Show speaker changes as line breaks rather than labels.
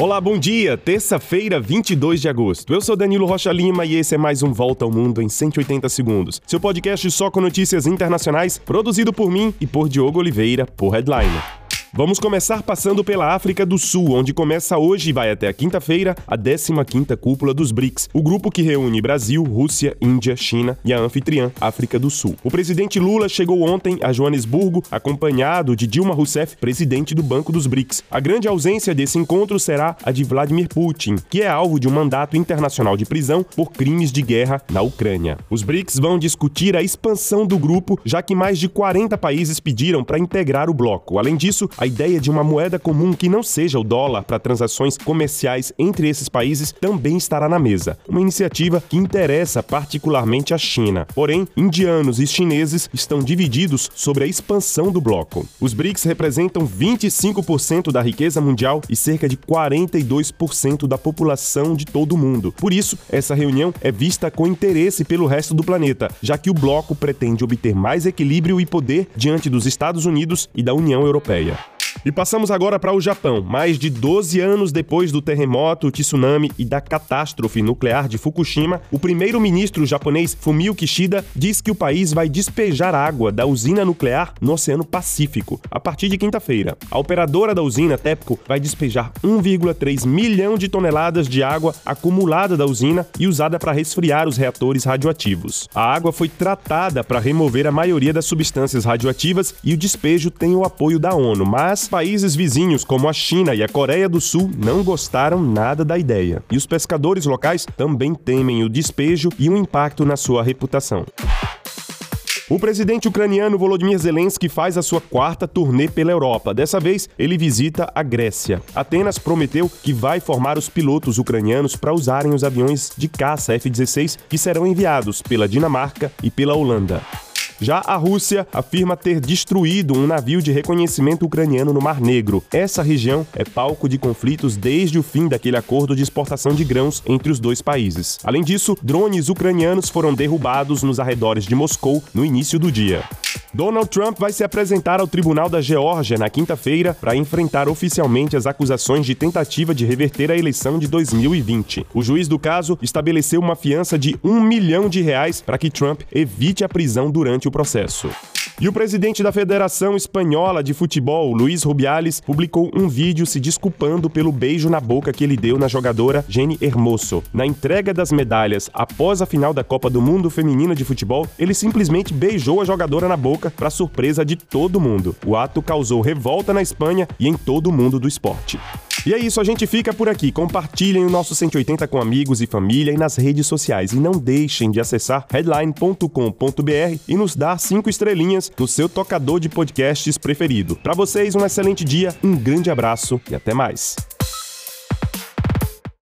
Olá, bom dia. Terça-feira, 22 de agosto. Eu sou Danilo Rocha Lima e esse é mais um Volta ao Mundo em 180 segundos. Seu podcast só com notícias internacionais, produzido por mim e por Diogo Oliveira, por Headline. Vamos começar passando pela África do Sul, onde começa hoje e vai até a quinta-feira a 15ª Cúpula dos BRICS, o grupo que reúne Brasil, Rússia, Índia, China e a anfitriã África do Sul. O presidente Lula chegou ontem a Joanesburgo acompanhado de Dilma Rousseff, presidente do Banco dos BRICS. A grande ausência desse encontro será a de Vladimir Putin, que é alvo de um mandato internacional de prisão por crimes de guerra na Ucrânia. Os BRICS vão discutir a expansão do grupo, já que mais de 40 países pediram para integrar o bloco. Além disso, a ideia de uma moeda comum que não seja o dólar para transações comerciais entre esses países também estará na mesa. Uma iniciativa que interessa particularmente a China. Porém, indianos e chineses estão divididos sobre a expansão do bloco. Os BRICS representam 25% da riqueza mundial e cerca de 42% da população de todo o mundo. Por isso, essa reunião é vista com interesse pelo resto do planeta, já que o bloco pretende obter mais equilíbrio e poder diante dos Estados Unidos e da União Europeia. E passamos agora para o Japão. Mais de 12 anos depois do terremoto, tsunami e da catástrofe nuclear de Fukushima, o primeiro-ministro japonês Fumio Kishida diz que o país vai despejar água da usina nuclear no Oceano Pacífico a partir de quinta-feira. A operadora da usina, TEPCO, vai despejar 1,3 milhão de toneladas de água acumulada da usina e usada para resfriar os reatores radioativos. A água foi tratada para remover a maioria das substâncias radioativas e o despejo tem o apoio da ONU, mas países vizinhos, como a China e a Coreia do Sul, não gostaram nada da ideia. E os pescadores locais também temem o despejo e o impacto na sua reputação. O presidente ucraniano Volodymyr Zelensky faz a sua quarta turnê pela Europa. Dessa vez, ele visita a Grécia. Atenas prometeu que vai formar os pilotos ucranianos para usarem os aviões de caça F-16 que serão enviados pela Dinamarca e pela Holanda. Já a Rússia afirma ter destruído um navio de reconhecimento ucraniano no Mar Negro. Essa região é palco de conflitos desde o fim daquele acordo de exportação de grãos entre os dois países. Além disso, drones ucranianos foram derrubados nos arredores de Moscou no início do dia. Donald Trump vai se apresentar ao Tribunal da Geórgia na quinta-feira para enfrentar oficialmente as acusações de tentativa de reverter a eleição de 2020. O juiz do caso estabeleceu uma fiança de um milhão de reais para que Trump evite a prisão durante o processo. E o presidente da Federação Espanhola de Futebol, Luiz Rubiales, publicou um vídeo se desculpando pelo beijo na boca que ele deu na jogadora Jenny Hermoso. Na entrega das medalhas após a final da Copa do Mundo Feminina de Futebol, ele simplesmente beijou a jogadora na boca para surpresa de todo mundo. O ato causou revolta na Espanha e em todo o mundo do esporte. E é isso, a gente fica por aqui. Compartilhem o nosso 180 com amigos e família e nas redes sociais. E não deixem de acessar headline.com.br e nos dar cinco estrelinhas no seu tocador de podcasts preferido. Para vocês, um excelente dia, um grande abraço e até mais.